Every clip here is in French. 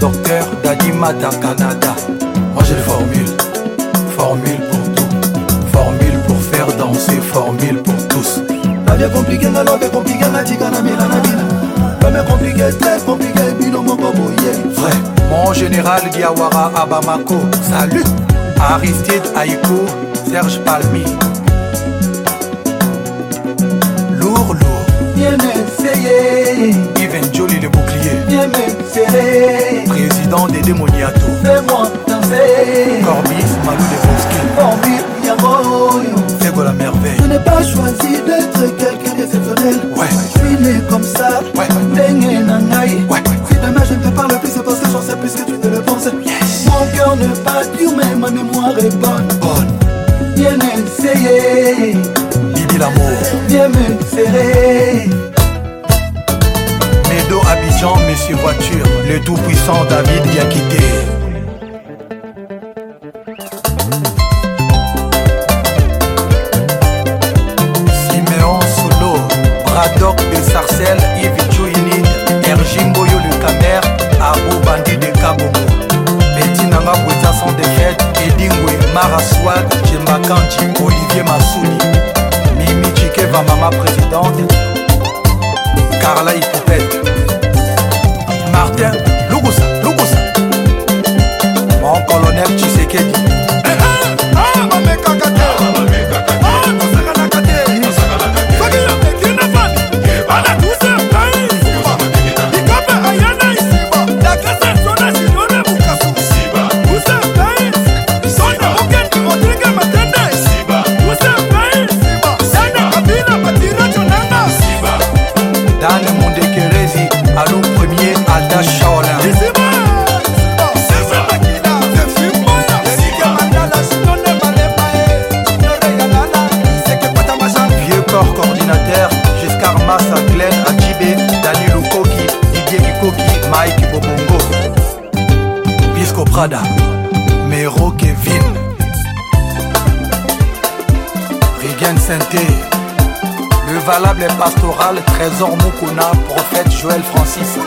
Docteur Dadi Mata Canada. Moi j'ai des formules, formule pour tout, formule pour faire danser, formule pour tous. La vie est compliquée, la love est compliquée, la tika na mila na mila. L'homme est compliqué, très compliqué, bino boye. Vrai, mon général Diawara Abamako, salut. Aristide Aïko, Serge Palmi. Comme ça. Ouais. Ndenge na demain je ne te parle plus, c'est parce que j'en sais plus que tu ne le penses. Mon cœur ne pas dur, mais ma mémoire est bonne. Bonne. Bien essayé, Bibi l'amour. bien me serrer. Medo Abidjan, Monsieur Voiture. Le tout-puissant David Yakité. Martin Lugusa Lugusa Mon colonel Tshisekedi Prada Mero Kevin Rigen Sainté Le valable et pastoral. Trésor Mukuna Prophète Joël Francis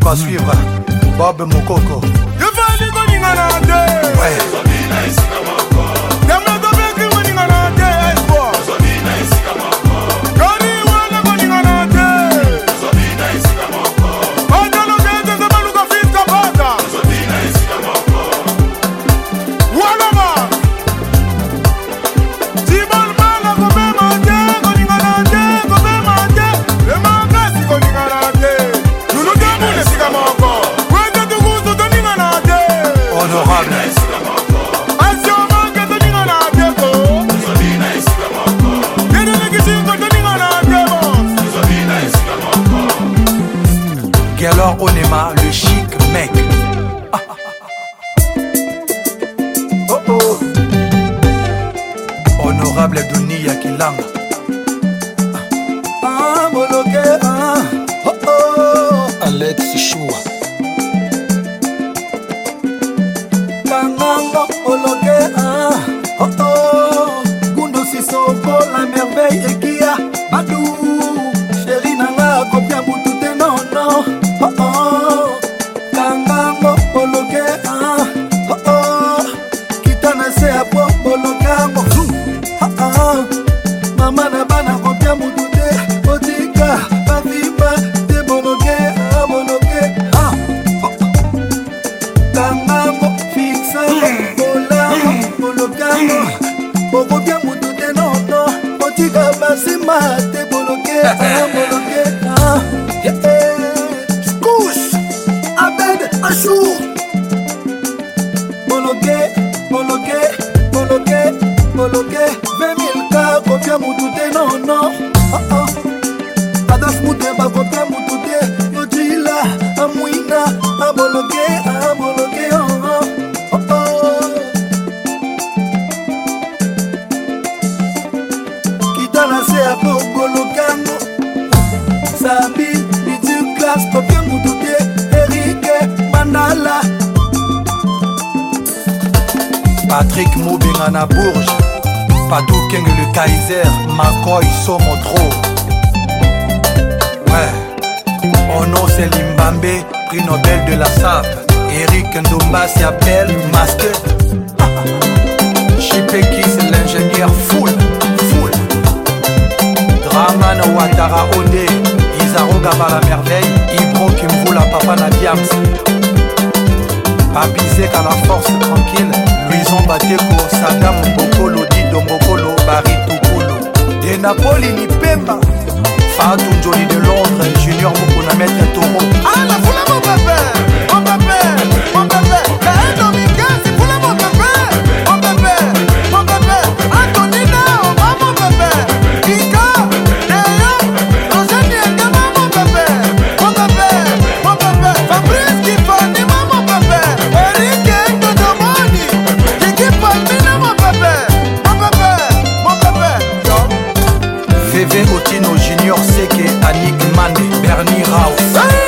trucs à suivre. Bob Mokoko. Je vais aller dans 浪。bloke vemilka kopia mutu te nono ah, ah. adaf mutemba kopia mutu te. Yojila amwina aboloke aboloke oh, oh. ah, kita na se ya bobolokano sabi lituklas kopia mutu te. Erike mandala. Patrik mobinga na bourge Patou Keng le Kaiser Makoy Somotro Ouais. Mon nom c'est Limbambe Prix Nobel de la SAP. Eric Ndomba s'appelle Masque Chipekis l'ingénieur full Full. Draman Ouattara Ode Izaro Gabala Merveille. Ibro Kimvula Papa Nadiams Babizeka la force tranquille. Luison Bateko Sadam Mbokolo na poli lipemba fatu njoli VV Otino Junior Seke Annick Mane Bernie Rao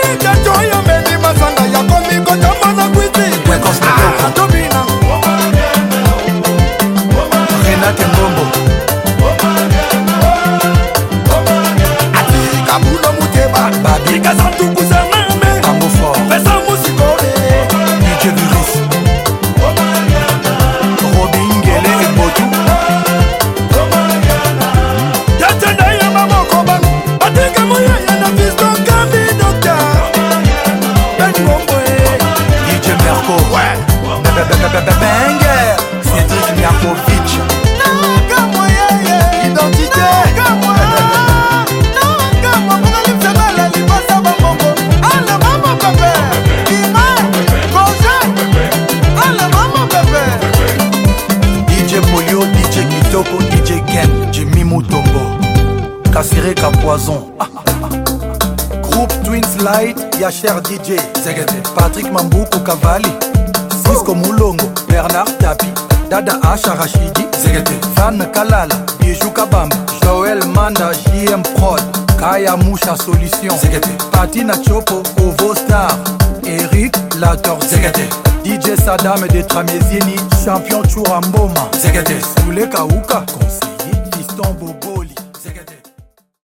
Poison, Ah, ah, ah. Groupe Twins Light, Yacher DJ, Patrick Mambuku Kavali, Cisco Mulongo, Bernard Tapi, Dada Rashidi, Zegete, Van Kalala, Bijou Kabamba, Joël Manda, JM Prod, Kaya Moucha Solution, Patina Chopo, Ovo Star, Eric Lator, DJ Sadam de Tramezieni, champion Churamboma, Soule Kauka, conseiller, Fiston Bobo.